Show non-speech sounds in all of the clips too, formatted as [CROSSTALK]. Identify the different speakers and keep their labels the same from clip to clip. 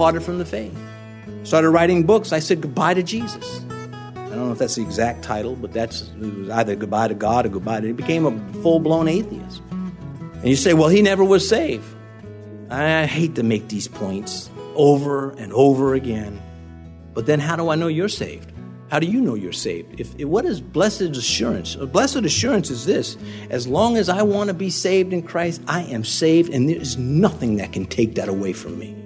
Speaker 1: departed from the faith. Started writing books. I said goodbye to Jesus. I don't know if that's the exact title, but that's it was either goodbye to God or goodbye to. He became a full blown atheist. And you say, well, he never was saved. I hate to make these points over and over again. But then how do I know you're saved? How do you know you're saved? If, if, what is blessed assurance? Blessed assurance is this as long as I want to be saved in Christ, I am saved, and there is nothing that can take that away from me.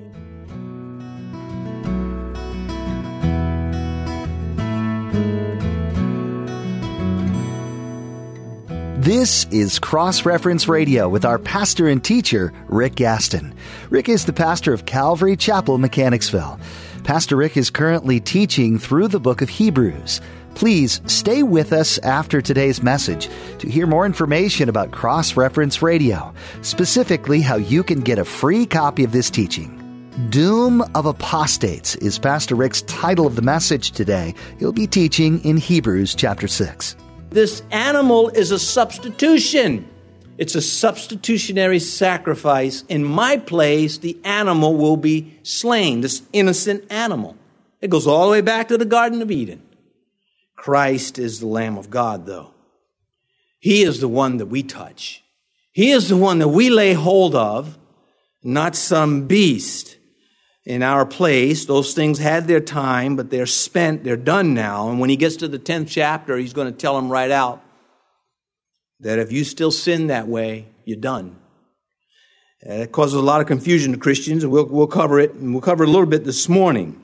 Speaker 2: This is Cross Reference Radio with our pastor and teacher, Rick Gaston. Rick is the pastor of Calvary Chapel, Mechanicsville. Pastor Rick is currently teaching through the book of Hebrews. Please stay with us after today's message to hear more information about Cross Reference Radio, specifically how you can get a free copy of this teaching. Doom of Apostates is Pastor Rick's title of the message today. He'll be teaching in Hebrews chapter 6.
Speaker 1: This animal is a substitution. It's a substitutionary sacrifice. In my place, the animal will be slain, this innocent animal. It goes all the way back to the Garden of Eden. Christ is the Lamb of God, though. He is the one that we touch. He is the one that we lay hold of, not some beast in our place. Those things had their time, but they're spent, they're done now. And when he gets to the 10th chapter, he's going to tell them right out that if you still sin that way, you're done. And it causes a lot of confusion to Christians, we'll, we'll cover it, and we'll cover it a little bit this morning.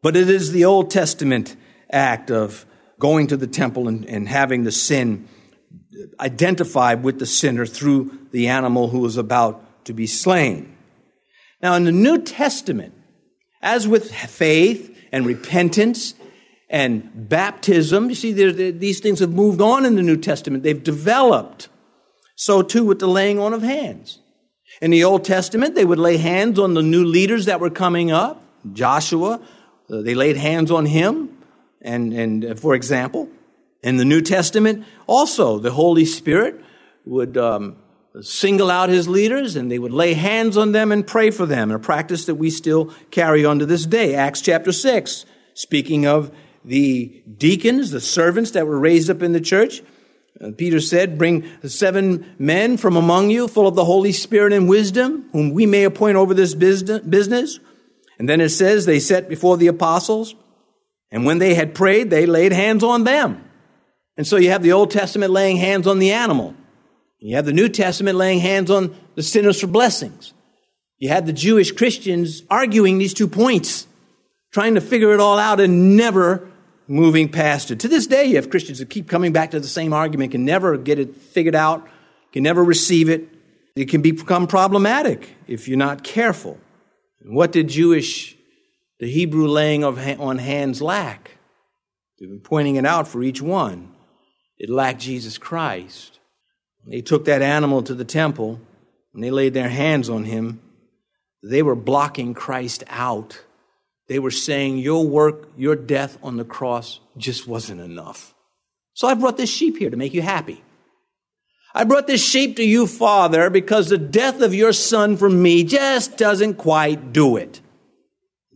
Speaker 1: But it is the Old Testament act of going to the temple and, and having the sin identified with the sinner through the animal who was about to be slain. Now, in the New Testament, as with faith and repentance and baptism, you see, these things have moved on in the New Testament. They've developed. So too with the laying on of hands. In the Old Testament, they would lay hands on the new leaders that were coming up. Joshua, uh, they laid hands on him. And, and uh, for example, in the New Testament, also the Holy Spirit would um, single out his leaders and they would lay hands on them and pray for them, a practice that we still carry on to this day. Acts chapter 6, speaking of the deacons, the servants that were raised up in the church. Uh, Peter said, Bring seven men from among you, full of the Holy Spirit and wisdom, whom we may appoint over this business. And then it says, They set before the apostles, and when they had prayed, they laid hands on them. And so you have the Old Testament laying hands on the animal. You have the New Testament laying hands on the sinners for blessings. You had the Jewish Christians arguing these two points, trying to figure it all out and never moving past it. To this day, you have Christians that keep coming back to the same argument, can never get it figured out, can never receive it. It can become problematic if you're not careful. What did Jewish, the Hebrew laying of on hands lack? They've been pointing it out for each one. It lacked Jesus Christ. They took that animal to the temple and they laid their hands on him. They were blocking Christ out. They were saying, Your work, your death on the cross just wasn't enough. So I brought this sheep here to make you happy. I brought this sheep to you, Father, because the death of your son for me just doesn't quite do it.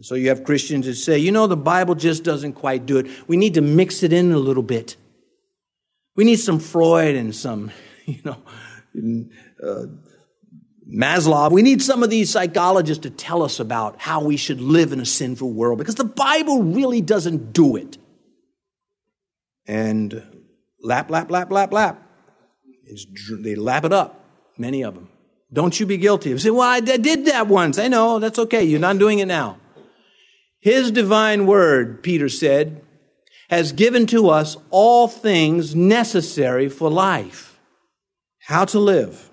Speaker 1: So you have Christians that say, you know, the Bible just doesn't quite do it. We need to mix it in a little bit. We need some Freud and some [LAUGHS] you know, uh, Maslow. We need some of these psychologists to tell us about how we should live in a sinful world because the Bible really doesn't do it. And lap, lap, lap, lap, lap. It's, they lap it up, many of them. Don't you be guilty. You say, well, I did that once. I know, that's okay. You're not doing it now. His divine word, Peter said, has given to us all things necessary for life how to live,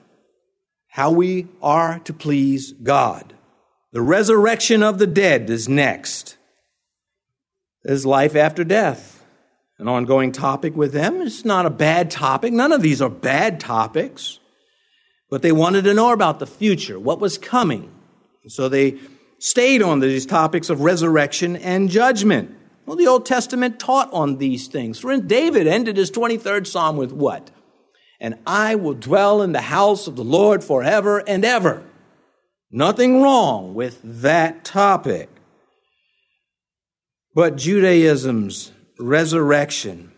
Speaker 1: how we are to please God. The resurrection of the dead is next. There's life after death, an ongoing topic with them. It's not a bad topic. None of these are bad topics. But they wanted to know about the future, what was coming. So they stayed on these topics of resurrection and judgment. Well, the Old Testament taught on these things. David ended his 23rd Psalm with what? And I will dwell in the house of the Lord forever and ever. Nothing wrong with that topic. But Judaism's resurrection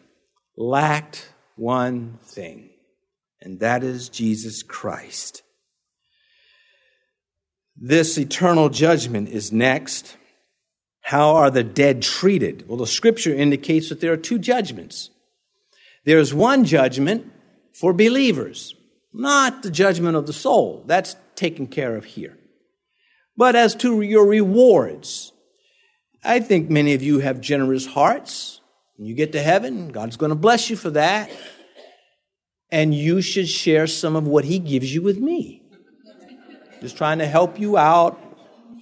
Speaker 1: lacked one thing, and that is Jesus Christ. This eternal judgment is next. How are the dead treated? Well, the scripture indicates that there are two judgments. There's one judgment for believers, not the judgment of the soul. That's taken care of here. But as to your rewards, I think many of you have generous hearts. When you get to heaven, God's going to bless you for that. And you should share some of what He gives you with me. Just trying to help you out.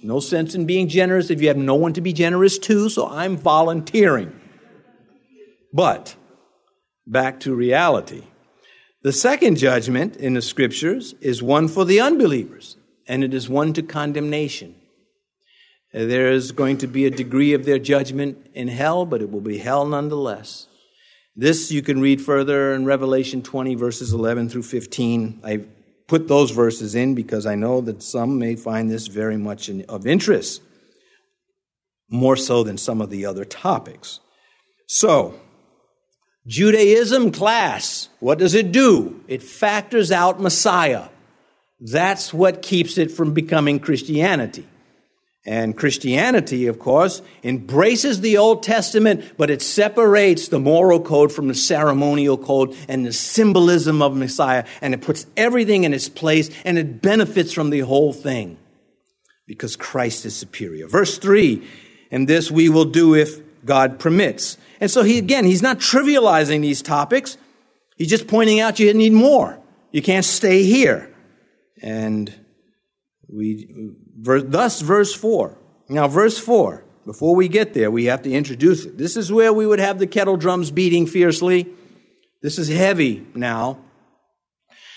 Speaker 1: No sense in being generous if you have no one to be generous to, so I'm volunteering. But back to reality. The second judgment in the scriptures is one for the unbelievers, and it is one to condemnation. There is going to be a degree of their judgment in hell, but it will be hell nonetheless. This you can read further in Revelation 20, verses 11 through 15. I put those verses in because I know that some may find this very much of interest, more so than some of the other topics. So, Judaism class, what does it do? It factors out Messiah. That's what keeps it from becoming Christianity. And Christianity, of course, embraces the Old Testament, but it separates the moral code from the ceremonial code and the symbolism of Messiah, and it puts everything in its place, and it benefits from the whole thing because Christ is superior. Verse 3 And this we will do if God permits. And so he, again, he's not trivializing these topics. He's just pointing out you need more. You can't stay here. And we, thus, verse 4. Now, verse 4, before we get there, we have to introduce it. This is where we would have the kettle drums beating fiercely. This is heavy now.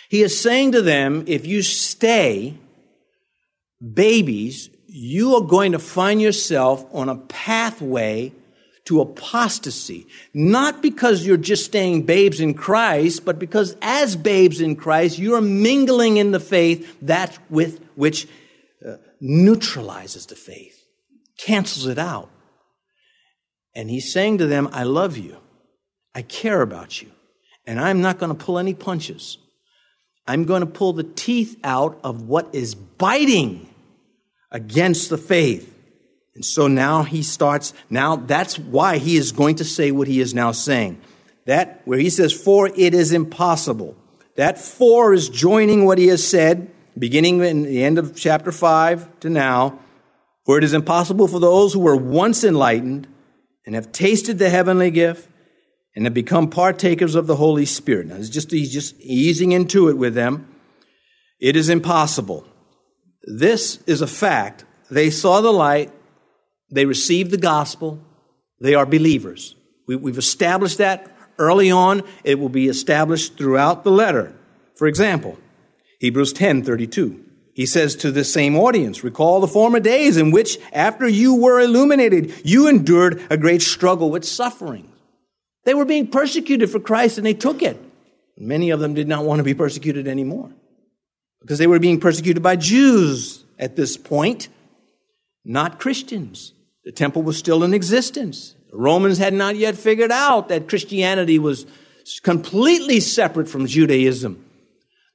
Speaker 1: He is saying to them, if you stay babies, you are going to find yourself on a pathway to apostasy. Not because you're just staying babes in Christ, but because as babes in Christ, you're mingling in the faith that with which uh, neutralizes the faith, cancels it out. And he's saying to them, I love you. I care about you. And I'm not going to pull any punches. I'm going to pull the teeth out of what is biting against the faith. And so now he starts, now that's why he is going to say what he is now saying. That, where he says, for it is impossible. That for is joining what he has said beginning in the end of chapter 5 to now, for it is impossible for those who were once enlightened and have tasted the heavenly gift and have become partakers of the Holy Spirit. Now, it's just, he's just easing into it with them. It is impossible. This is a fact. They saw the light, they received the gospel, they are believers. We, we've established that early on. It will be established throughout the letter. For example, Hebrews 10 32. He says to the same audience, recall the former days in which, after you were illuminated, you endured a great struggle with suffering. They were being persecuted for Christ and they took it. Many of them did not want to be persecuted anymore because they were being persecuted by Jews at this point, not Christians. The temple was still in existence. The Romans had not yet figured out that Christianity was completely separate from Judaism.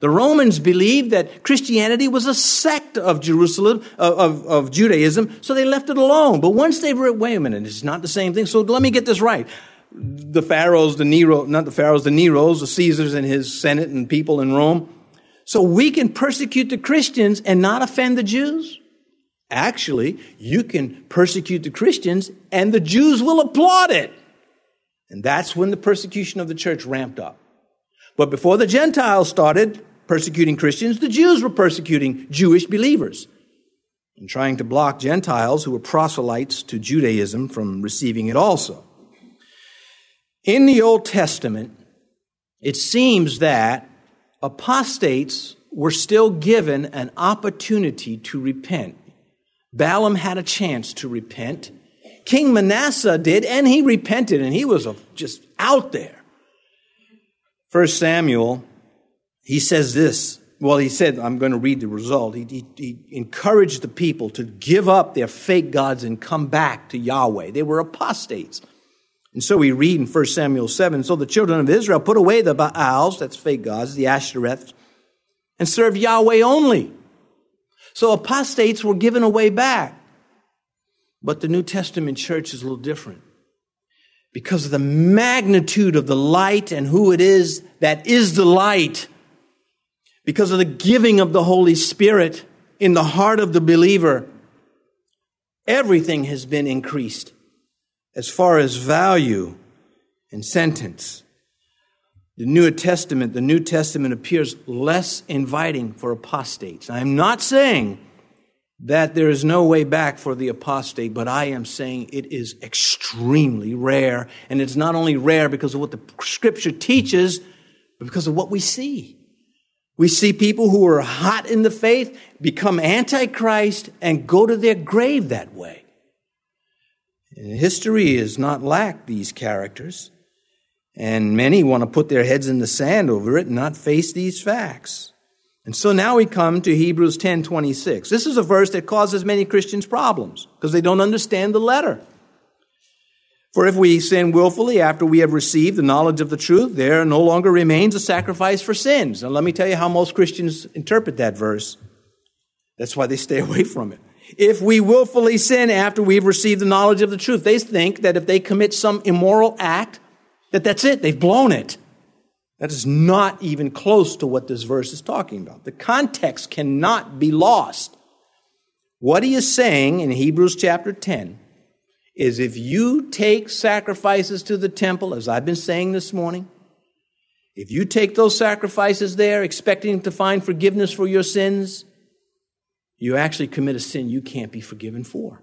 Speaker 1: The Romans believed that Christianity was a sect of Jerusalem, of, of, Judaism, so they left it alone. But once they were, wait a minute, it's not the same thing. So let me get this right. The pharaohs, the Nero, not the pharaohs, the Neros, the Caesars and his senate and people in Rome. So we can persecute the Christians and not offend the Jews? Actually, you can persecute the Christians and the Jews will applaud it. And that's when the persecution of the church ramped up. But before the Gentiles started, persecuting Christians, the Jews were persecuting Jewish believers and trying to block Gentiles who were proselytes to Judaism from receiving it also. In the Old Testament, it seems that apostates were still given an opportunity to repent. Balaam had a chance to repent. King Manasseh did, and he repented, and he was just out there. First Samuel he says this well, he said, I'm going to read the result. He, he, he, encouraged the people to give up their fake gods and come back to Yahweh. They were apostates. And so we read in 1 Samuel 7 So the children of Israel put away the Baals, that's fake gods, the Ashtoreths, and served Yahweh only. So apostates were given away back. But the New Testament church is a little different because of the magnitude of the light and who it is that is the light because of the giving of the Holy Spirit in the heart of the believer, everything has been increased as far as value and sentence. The New Testament, the New Testament appears less inviting for apostates. I'm not saying that there is no way back for the apostate, but I am saying it is extremely rare. And it's not only rare because of what the scripture teaches, but because of what we see. We see people who are hot in the faith become antichrist and go to their grave that way. history has not lacked these characters, and many want to put their heads in the sand over it and not face these facts. And so now we come to Hebrews 10:26. This is a verse that causes many Christians problems because they don't understand the letter. For if we sin willfully after we have received the knowledge of the truth, there no longer remains a sacrifice for sins. And let me tell you how most Christians interpret that verse. That's why they stay [LAUGHS] away from it. If we willfully sin after we've received the knowledge of the truth, they think that if they commit some immoral act, that that's it, they've blown it. That is not even close to what this verse is talking about. The context cannot be lost. What he is saying in Hebrews chapter 10 is if you take sacrifices to the temple, as I've been saying this morning, if you take those sacrifices there expecting to find forgiveness for your sins, you actually commit a sin you can't be forgiven for.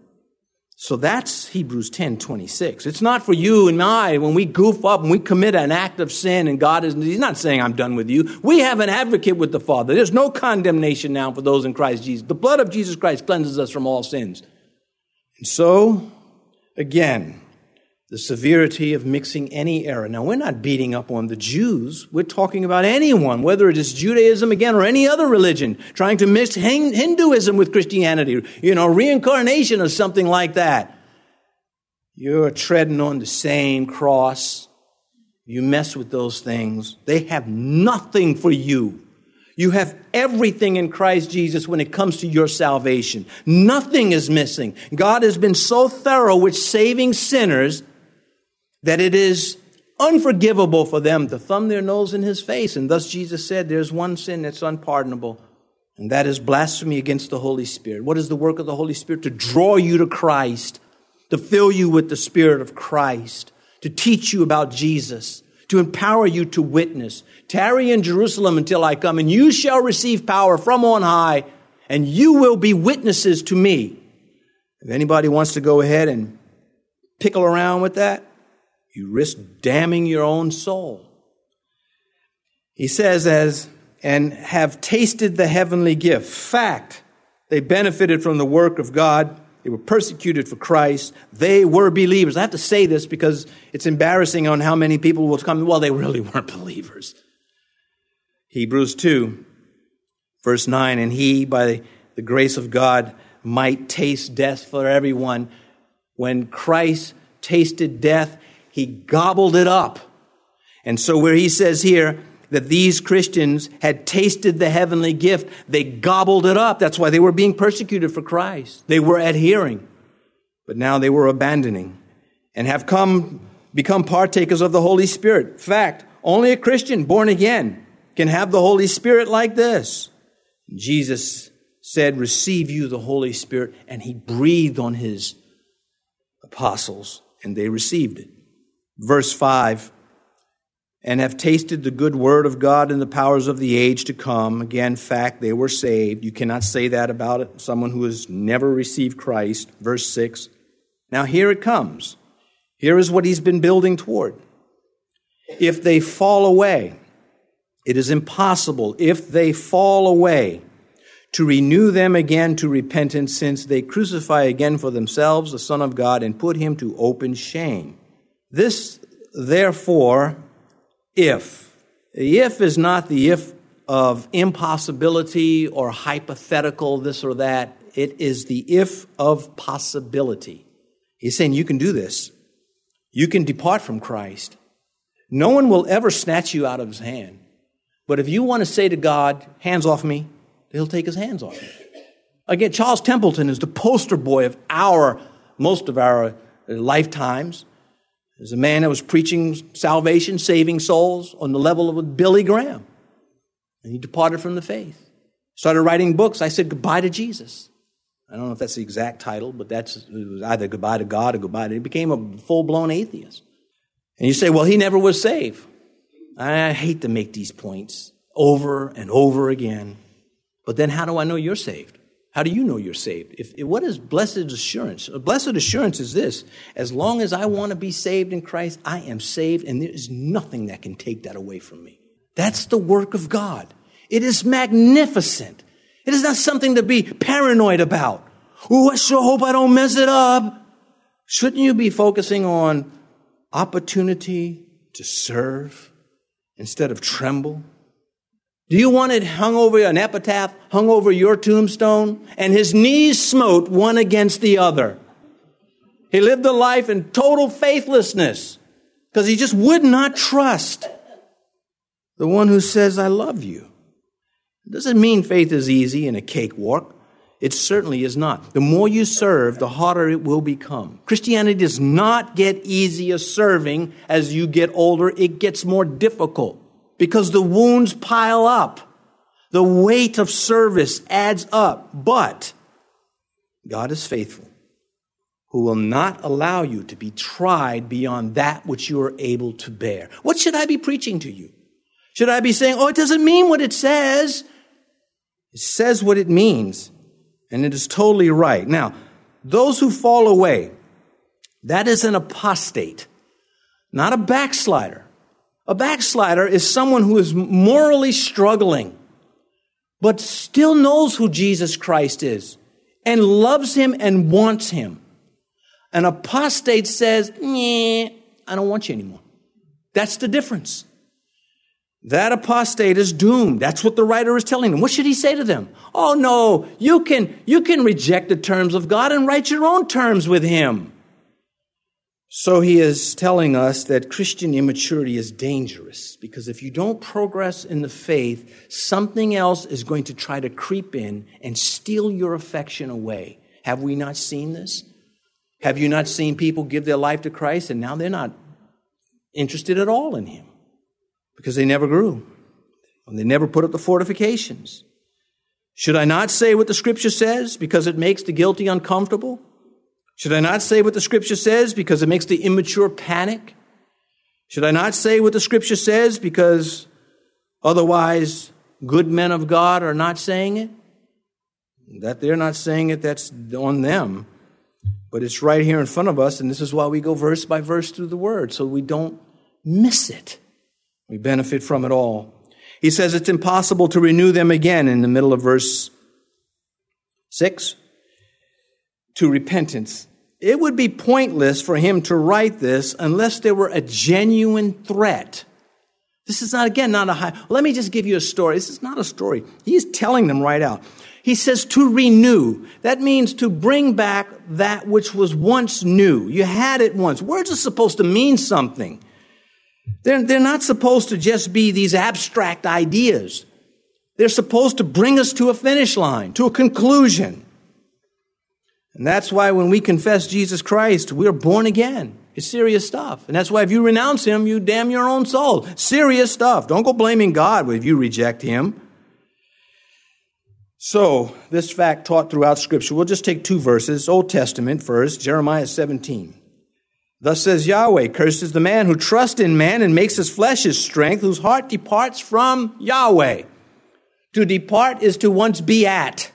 Speaker 1: So that's Hebrews 10 26. It's not for you and I when we goof up and we commit an act of sin and God is, He's not saying I'm done with you. We have an advocate with the Father. There's no condemnation now for those in Christ Jesus. The blood of Jesus Christ cleanses us from all sins. And so Again, the severity of mixing any error. Now, we're not beating up on the Jews. We're talking about anyone, whether it is Judaism again or any other religion, trying to mix Hinduism with Christianity, you know, reincarnation or something like that. You're treading on the same cross. You mess with those things. They have nothing for you. You have everything in Christ Jesus when it comes to your salvation. Nothing is missing. God has been so thorough with saving sinners that it is unforgivable for them to thumb their nose in his face. And thus Jesus said, There's one sin that's unpardonable, and that is blasphemy against the Holy Spirit. What is the work of the Holy Spirit? To draw you to Christ, to fill you with the Spirit of Christ, to teach you about Jesus to empower you to witness. Tarry in Jerusalem until I come, and you shall receive power from on high, and you will be witnesses to me. If anybody wants to go ahead and pickle around with that, you risk damning your own soul. He says, as and have tasted the heavenly gift. Fact, they benefited from the work of God they were persecuted for Christ. They were believers. I have to say this because it's embarrassing on how many people will come. Well, they really [LAUGHS] weren't believers. Hebrews 2, verse 9, and he, by the grace of God, might taste death for everyone. When Christ tasted death, he gobbled it up. And so, where he says here, that these Christians had tasted the heavenly gift. They gobbled it up. That's why they were being persecuted for Christ. They were adhering, but now they were abandoning and have come, become partakers of the Holy Spirit. Fact, only a Christian born again can have the Holy Spirit like this. Jesus said, Receive you the Holy Spirit, and he breathed on his apostles, and they received it. Verse 5 and have tasted the good word of God and the powers of the age to come. Again, fact, they were saved. You cannot say that about someone who has never received Christ. Verse 6. Now here it comes. Here is what he's been building toward. If they fall away, it is impossible, if they fall away, to renew them again to repentance, since they crucify again for themselves the Son of God and put him to open shame. This, therefore, if. If is not the if of impossibility or hypothetical, this or that. It is the if of possibility. He's saying you can do this. You can depart from Christ. No one will ever snatch you out of his hand. But if you want to say to God, hands off me, he'll take his hands off you. Again, Charles Templeton is the poster boy of our, most of our uh, lifetimes. As a man that was preaching salvation, saving souls on the level of Billy Graham. And he departed from the faith. Started writing books. I said goodbye to Jesus. I don't know if that's the exact title, but that's it was either goodbye to God or goodbye to. He became a full blown atheist. And you say, well, he never was saved. I hate to make these points over and over again. But then how do I know you're saved? How do you know you're saved? If, if, what is blessed assurance? Blessed assurance is this as long as I want to be saved in Christ, I am saved, and there is nothing that can take that away from me. That's the work of God. It is magnificent. It is not something to be paranoid about. Oh, I sure hope I don't mess it up. Shouldn't you be focusing on opportunity to serve instead of tremble? Do you want it hung over an epitaph, hung over your tombstone? And his knees smote one against the other. He lived a life in total faithlessness because he just would not trust the one who says, I love you. It doesn't mean faith is easy and a cakewalk. It certainly is not. The more you serve, the harder it will become. Christianity does not get easier serving as you get older. It gets more difficult because the wounds pile up. The weight of service adds up. But God is faithful, who will not allow you to be tried beyond that which you are able to bear. What should I be preaching to you? Should I be saying, oh, it doesn't mean what it says? It says what it means, and it is totally right. Now, those who fall away, that is an apostate, not a backslider. A backslider is someone who is morally struggling, but still knows who Jesus Christ is and loves him and wants him. An apostate says, I don't want you anymore. That's the difference. That apostate is doomed. That's what the writer is telling them. What should he say to them? Oh no, you can, you can reject the terms of God and write your own terms with him. So he is telling us that Christian immaturity is dangerous because if you don't progress in the faith, something else is going to try to creep in and steal your affection away. Have we not seen this? Have you not seen people give their life to Christ and now they're not interested at all in him? because they never grew. And they never put up the fortifications. Should I not say what the scripture says because it makes the guilty uncomfortable? Should I not say what the scripture says because it makes the immature panic? Should I not say what the scripture says because otherwise good men of God are not saying it? That they're not saying it, that's on them. But it's right here in front of us, and this is why we go verse by verse through the word, so we don't miss it. We benefit from it all. He says it's impossible to renew them again in the middle of verse 6 to repentance. It would be pointless for him to write this unless there were a genuine threat. This is not, again, not a high. Let me just give you a story. This is not a story. He's telling them right out. He says to renew. That means to bring back that which was once new. You had it once. Words are supposed to mean something. They're, they're not supposed to just be these abstract ideas. They're supposed to bring us to a finish line, to a conclusion. And that's why when we confess Jesus Christ, we're born again. It's serious stuff. And that's why if you renounce Him, you damn your own soul. Serious stuff. Don't go blaming God if you reject Him. So, this fact taught throughout Scripture. We'll just take two verses. Old Testament first, Jeremiah 17. Thus says Yahweh, cursed is the man who trusts in man and makes his flesh his strength, whose heart departs from Yahweh. To depart is to once be at.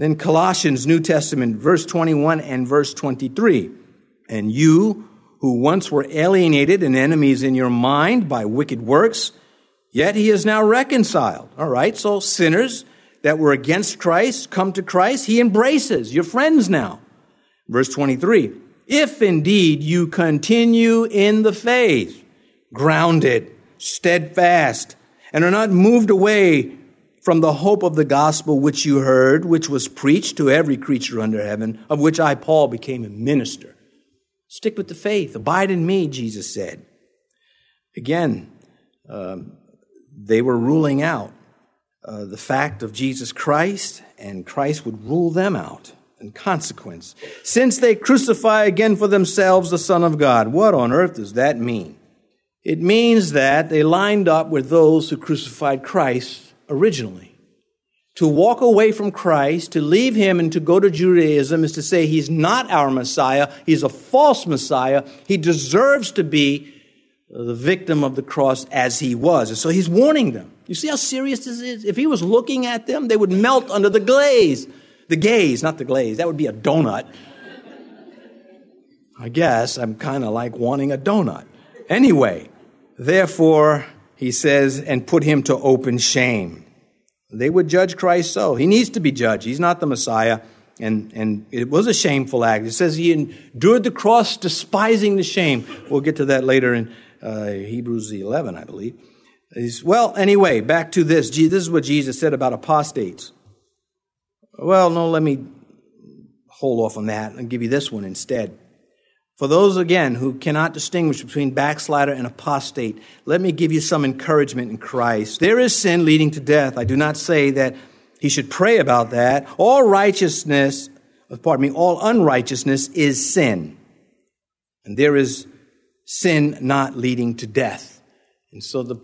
Speaker 1: Then Colossians, New Testament, verse 21 and verse 23. And you, who once were alienated and enemies in your mind by wicked works, yet he is now reconciled. All right, so sinners that were against Christ come to Christ. He embraces. You're friends now. Verse 23 if indeed you continue in the faith, grounded, steadfast, and are not moved away from the hope of the gospel which you heard, which was preached to every creature under heaven, of which I, Paul, became a minister. Stick with the faith. Abide in me, Jesus said. Again, um, they were ruling out uh, the fact of Jesus Christ, and Christ would rule them out in consequence. Since they crucify again for themselves the Son of God. What on earth does that mean? It means that they lined up with those who crucified Christ originally. To walk away from Christ, to leave him and to go to Judaism is to say he's not our Messiah, he's a false Messiah, he deserves to be the victim of the cross as he was. And so he's warning them. You see how serious this is? If he was looking at them, they would melt under the glaze. The gaze, not the glaze. That would be a donut. I guess I'm kind of like wanting a donut. Anyway, therefore, he says, and put him to open shame. They would judge Christ so. He needs to be judged. He's not the Messiah. And, and it was a shameful act. It says he endured the cross, despising the shame. We'll get to that later in uh, Hebrews 11, I believe. He's, well, anyway, back to this. This is what Jesus said about apostates. Well, no, let me hold off on that and give you this one instead. For those, again, who cannot distinguish between backslider and apostate, let me give you some encouragement in Christ. There is sin leading to death. I do not say that he should pray about that. All righteousness, pardon me, all unrighteousness is sin. And there is sin not leading to death. And so the,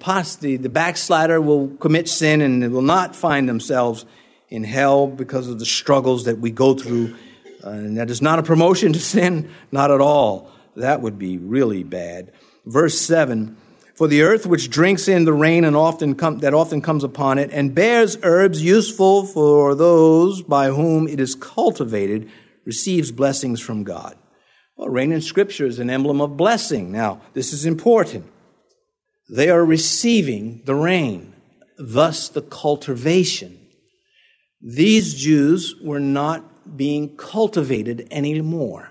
Speaker 1: the, the backslider will commit sin and will not find themselves in hell because of the struggles that we go through. And that is not a promotion to sin, not at all. That would be really bad. Verse 7 For the earth which drinks in the rain and often com- that often comes upon it, and bears herbs useful for those by whom it is cultivated, receives blessings from God. Well, rain in Scripture is an emblem of blessing. Now, this is important. They are receiving the rain, thus the cultivation. These Jews were not being cultivated anymore.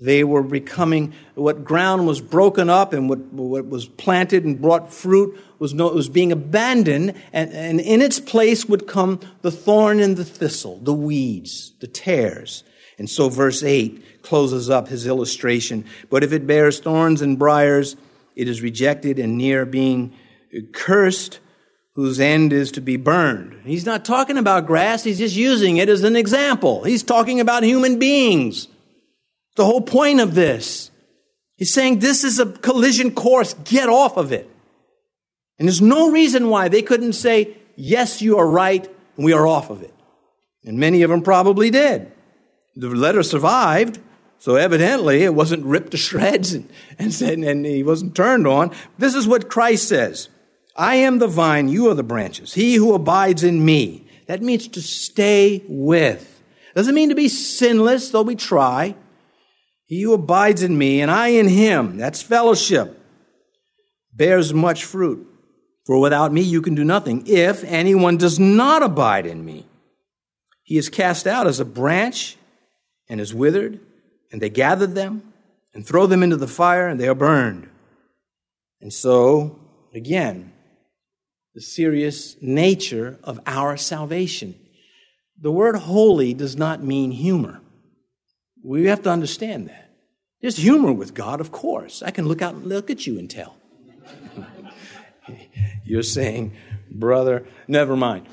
Speaker 1: They were becoming what ground was broken up and what, what was planted and brought fruit was, no, was being abandoned, and, and in its place would come the thorn and the thistle, the weeds, the tares. And so, verse 8 closes up his illustration. But if it bears thorns and briers, it is rejected and near being cursed, whose end is to be burned. He's not talking about grass, he's just using it as an example. He's talking about human beings. The whole point of this. He's saying this is a collision course, get off of it. And there's no reason why they couldn't say, yes, you are right, and we are off of it. And many of them probably did. The letter survived, so evidently, it wasn't ripped to shreds and, and, and he wasn't turned on. This is what Christ says. I am the vine, you are the branches. He who abides in me. That means to stay with. Doesn't mean to be sinless, though we try. He who abides in me and I in him, that's fellowship, bears much fruit. For without me you can do nothing. If anyone does not abide in me, he is cast out as a branch and is withered and they gather them and throw them into the fire, and they are burned. And so, again, the serious nature of our salvation. The word holy does not mean humor. We have to understand that. There's humor with God, of course. I can look out and look at you and tell. [LAUGHS] You're saying, brother, never mind.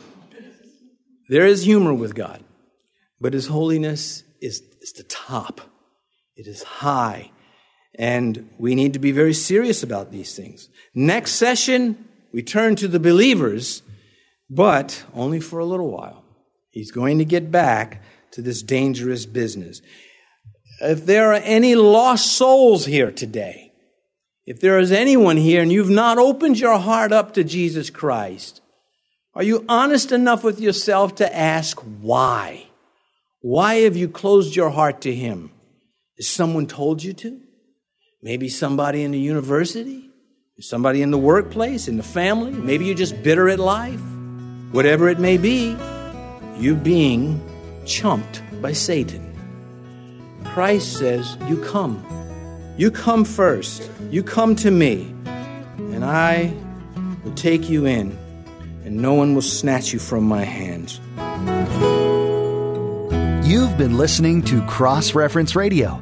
Speaker 1: There is humor with God, but His holiness is, is the top. It is high. And we need to be very serious about these things. Next session, we turn to the believers, but only for a little while. He's going to get back to this dangerous business. If there are any lost souls here today, if there is anyone here and you've not opened your heart up to Jesus Christ, are you honest enough with yourself to ask why? Why have you closed your heart to Him? Has someone told you to? Maybe somebody in the university, somebody in the workplace, in the family. Maybe you're just bitter at life. Whatever it may be, you're being chumped by Satan. Christ says, You come. You come first. You come to me, and I will take you in and no one will snatch you from my hands.
Speaker 2: You've been listening to Cross Reference Radio,